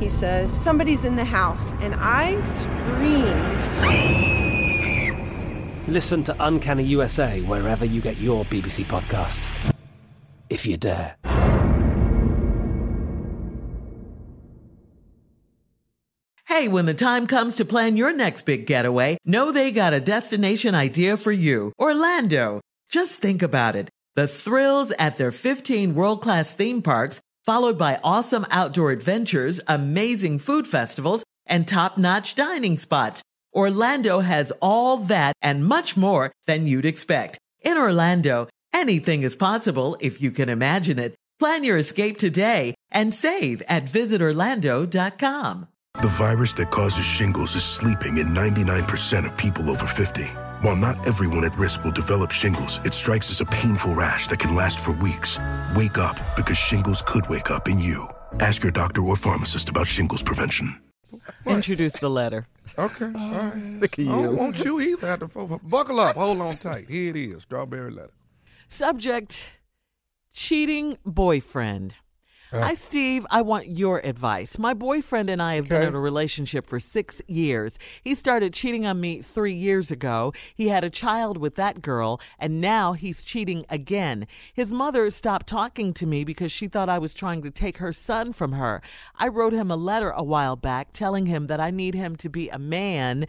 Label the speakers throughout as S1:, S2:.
S1: He says, Somebody's in the house, and I screamed.
S2: Listen to Uncanny USA wherever you get your BBC podcasts, if you dare.
S3: Hey, when the time comes to plan your next big getaway, know they got a destination idea for you Orlando. Just think about it the thrills at their 15 world class theme parks followed by awesome outdoor adventures, amazing food festivals, and top-notch dining spots. Orlando has all that and much more than you'd expect. In Orlando, anything is possible if you can imagine it. Plan your escape today and save at visitorlando.com.
S4: The virus that causes shingles is sleeping in 99% of people over 50. While not everyone at risk will develop shingles, it strikes as a painful rash that can last for weeks. Wake up because shingles could wake up in you. Ask your doctor or pharmacist about shingles prevention.
S3: Introduce the letter.
S5: Okay, all right.
S3: Sick of
S5: I don't
S3: you.
S5: want you either. Have to fo- buckle up. Hold on tight. Here it is. Strawberry letter.
S3: Subject cheating boyfriend. Hi, Steve. I want your advice. My boyfriend and I have been in a relationship for six years. He started cheating on me three years ago. He had a child with that girl, and now he's cheating again. His mother stopped talking to me because she thought I was trying to take her son from her. I wrote him a letter a while back telling him that I need him to be a man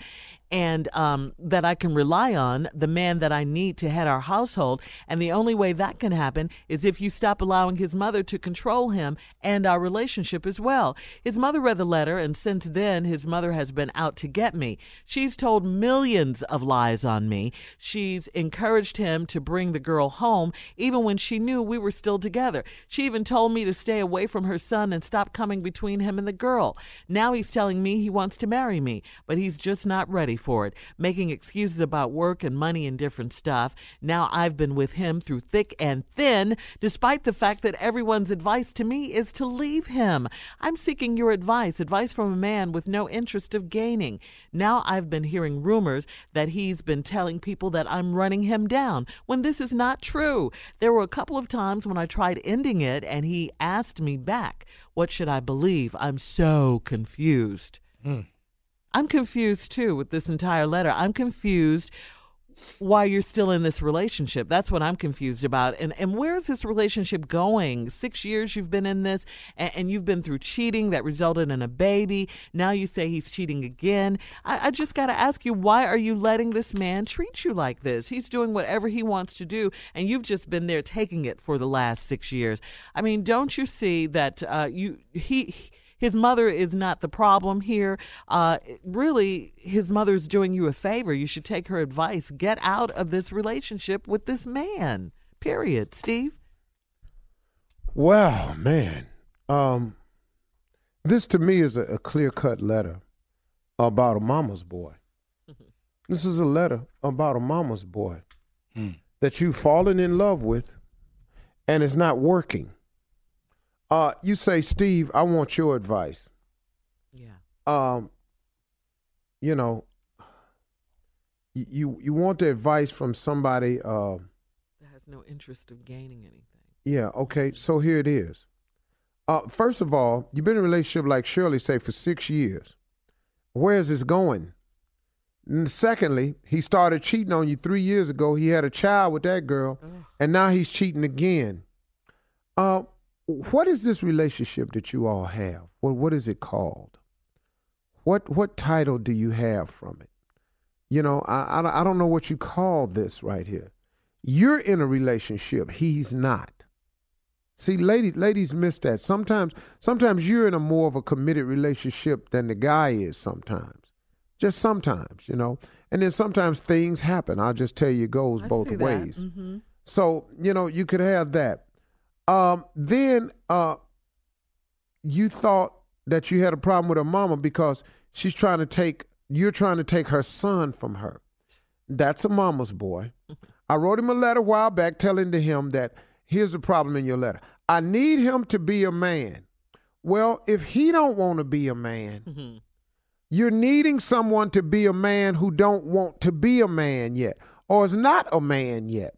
S3: and um, that I can rely on, the man that I need to head our household. And the only way that can happen is if you stop allowing his mother to control him and our relationship as well. His mother read the letter, and since then, his mother has been out to get me. She's told millions of lies on me. She's encouraged him to bring the girl home, even when she knew we were still together. She even told me to stay away from her son and stop coming between him and the girl. Now he's telling me he wants to marry me, but he's just not ready for it, making excuses about work and money and different stuff. Now I've been with him through thick and thin, despite the fact that everyone's advice to me is to leave him. I'm seeking your advice, advice from a man with no interest of gaining. Now I've been hearing rumors that he's been telling people that I'm running him down when this is not true. There were a couple of times when I tried ending it and he asked me back, What should I believe? I'm so confused. Hmm. I'm confused too with this entire letter. I'm confused why you're still in this relationship. That's what I'm confused about. And and where is this relationship going? Six years you've been in this, and, and you've been through cheating that resulted in a baby. Now you say he's cheating again. I, I just got to ask you, why are you letting this man treat you like this? He's doing whatever he wants to do, and you've just been there taking it for the last six years. I mean, don't you see that uh, you he his mother is not the problem here. Uh, really, his mother's doing you a favor. You should take her advice. Get out of this relationship with this man. Period. Steve?
S5: Wow, man. Um, this to me is a, a clear cut letter about a mama's boy. This is a letter about a mama's boy that you've fallen in love with and it's not working. Uh, you say, Steve, I want your advice.
S3: Yeah.
S5: Um, you know, you you, you want the advice from somebody. Uh,
S3: That has no interest of gaining anything.
S5: yeah. Okay. So here it is. Uh, first of all, you've been in a relationship like Shirley say for six years. Where is this going? And secondly, he started cheating on you three years ago. He had a child with that girl, and now he's cheating again. Uh, what is this relationship that you all have? What what is it called? What what title do you have from it? You know, I, I, I don't know what you call this right here. You're in a relationship. He's not. See, ladies, ladies miss that. Sometimes, sometimes you're in a more of a committed relationship than the guy is. Sometimes, just sometimes, you know. And then sometimes things happen. I'll just tell you, it goes
S3: I
S5: both ways.
S3: Mhm.
S5: So you know, you could have that. Um, then uh, you thought that you had a problem with her mama because she's trying to take you're trying to take her son from her. That's a mama's boy. I wrote him a letter a while back telling to him that here's the problem in your letter. I need him to be a man. Well, if he don't want to be a man, mm-hmm. you're needing someone to be a man who don't want to be a man yet or is not a man yet.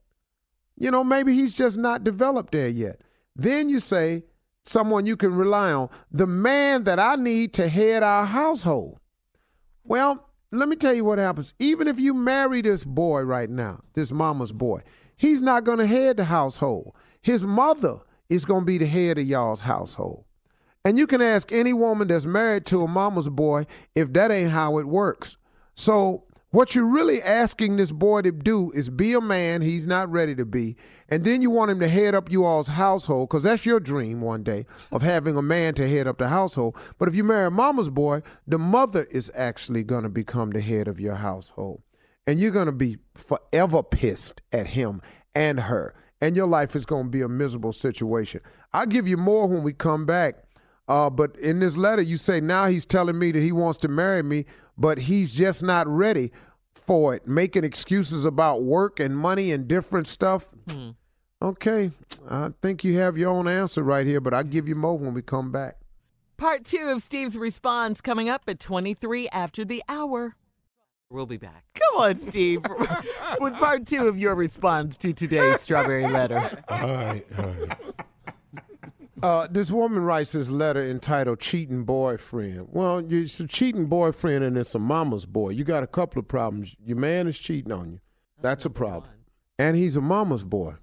S5: You know, maybe he's just not developed there yet. Then you say, someone you can rely on, the man that I need to head our household. Well, let me tell you what happens. Even if you marry this boy right now, this mama's boy, he's not going to head the household. His mother is going to be the head of y'all's household. And you can ask any woman that's married to a mama's boy if that ain't how it works. So, what you're really asking this boy to do is be a man he's not ready to be. And then you want him to head up you all's household because that's your dream one day of having a man to head up the household. But if you marry mama's boy, the mother is actually going to become the head of your household. And you're going to be forever pissed at him and her. And your life is going to be a miserable situation. I'll give you more when we come back. Uh, but in this letter, you say now he's telling me that he wants to marry me, but he's just not ready for it, making excuses about work and money and different stuff. Hmm. Okay, I think you have your own answer right here, but I'll give you more when we come back.
S3: Part two of Steve's response coming up at 23 after the hour. We'll be back. Come on, Steve, with part two of your response to today's strawberry letter.
S5: All right, all right. Uh, this woman writes this letter entitled "Cheating Boyfriend." Well, it's a cheating boyfriend, and it's a mama's boy. You got a couple of problems. Your man is cheating on you. That's a problem, and he's a mama's boy,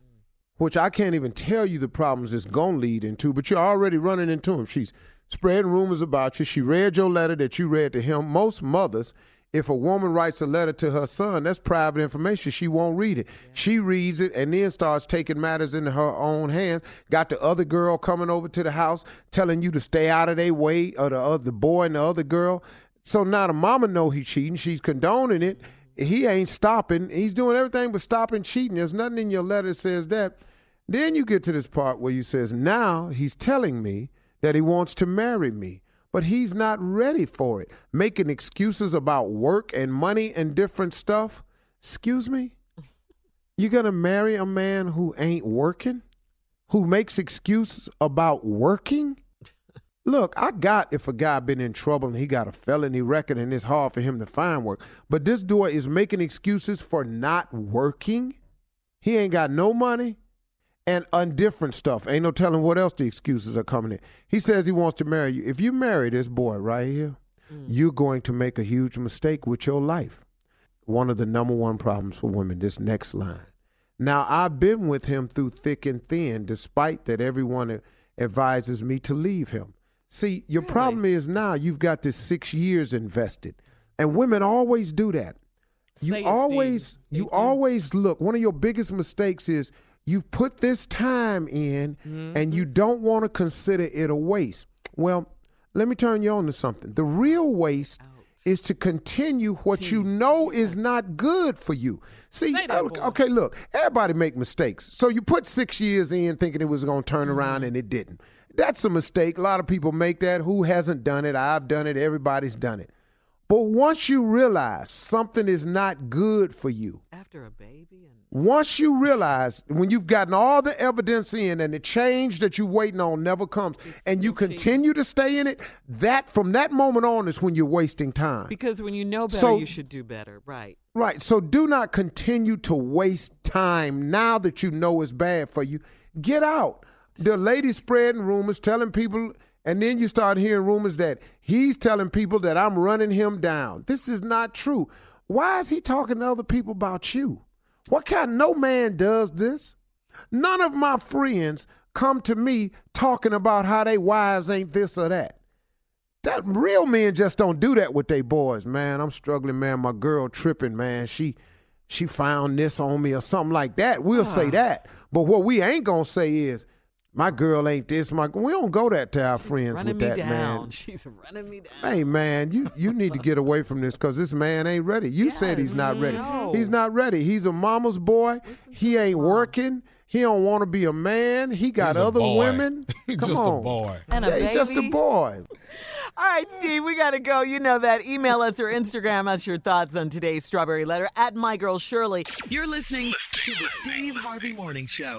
S5: which I can't even tell you the problems it's gonna lead into. But you're already running into him. She's spreading rumors about you. She read your letter that you read to him. Most mothers. If a woman writes a letter to her son, that's private information. She won't read it. She reads it and then starts taking matters into her own hands. Got the other girl coming over to the house telling you to stay out of their way, or the other boy and the other girl. So now the mama know he's cheating. She's condoning it. Mm-hmm. He ain't stopping. He's doing everything but stopping cheating. There's nothing in your letter that says that. Then you get to this part where you says, now he's telling me that he wants to marry me but he's not ready for it. Making excuses about work and money and different stuff. Excuse me? You're going to marry a man who ain't working? Who makes excuses about working? Look, I got if a guy been in trouble and he got a felony record and it's hard for him to find work. But this dude is making excuses for not working. He ain't got no money and undifferent stuff. Ain't no telling what else the excuses are coming in. He says he wants to marry you. If you marry this boy right here, mm. you're going to make a huge mistake with your life. One of the number one problems for women, this next line. Now, I've been with him through thick and thin, despite that everyone advises me to leave him. See, your problem is now you've got this six years invested, and women always do that. You
S3: Say it,
S5: always,
S3: Steve.
S5: you always look. One of your biggest mistakes is you've put this time in, and you don't want to consider it a waste. Well, let me turn you on to something. The real waste is to continue what you know is not good for you. See,
S3: that,
S5: okay, look, everybody make mistakes. So you put six years in thinking it was going to turn around
S3: Mm-hmm.
S5: and it didn't. That's a mistake. A lot of people make that. Who hasn't done it? I've done it. Everybody's done it. But once you realize something is not good for you,
S3: after a baby and
S5: Once you realize when you've gotten all the evidence in and the change that you're waiting on never comes, and you continue to stay in it, that from that moment on is when you're wasting time.
S3: because when you know better,
S5: So-
S3: you should do better, right?
S5: Right. So do not continue to waste time now that you know it's bad for you. Get out. The lady spreading rumors, telling people, and then you start hearing rumors that he's telling people that I'm running him down. This is not true. Why is he talking to other people about you? What kind? Of no man does this. None of my friends come to me talking about how they wives ain't this or that. That real men just don't do that with their boys, man. I'm struggling, man. My girl tripping, man. She she found this on me or something like that. We'll say ah. that. But what we ain't gonna say is my girl ain't this. My we don't go that to our friends with that,
S3: down.
S5: man.
S3: She's running me down.
S5: Hey man, you you need to get away from this because this man ain't ready. You said he's not ready.
S3: No.
S5: He's not ready. He's a mama's boy. he ain't working. He don't want to be a man. He got
S6: He's a
S5: other
S6: boy.
S5: women.
S6: He's
S5: Come
S6: just a
S5: on.
S6: boy.
S3: And a
S5: yeah, he's just a boy.
S3: All right, Steve, we got to go. You know that. Email us or Instagram us your thoughts on today's Strawberry Letter at My Girl Shirley.
S7: You're listening to the Steve Harvey Morning Show.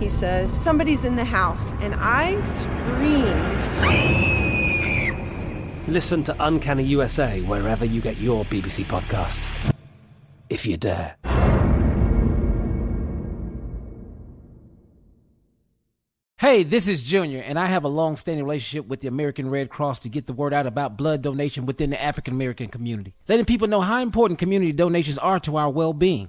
S1: He says, Somebody's in the house. And I screamed.
S2: Listen to Uncanny USA wherever you get your BBC podcasts, if you dare.
S8: Hey, this is Junior, and I have a long standing relationship with the American Red Cross to get the word out about blood donation within the African American community, letting people know how important community donations are to our well being.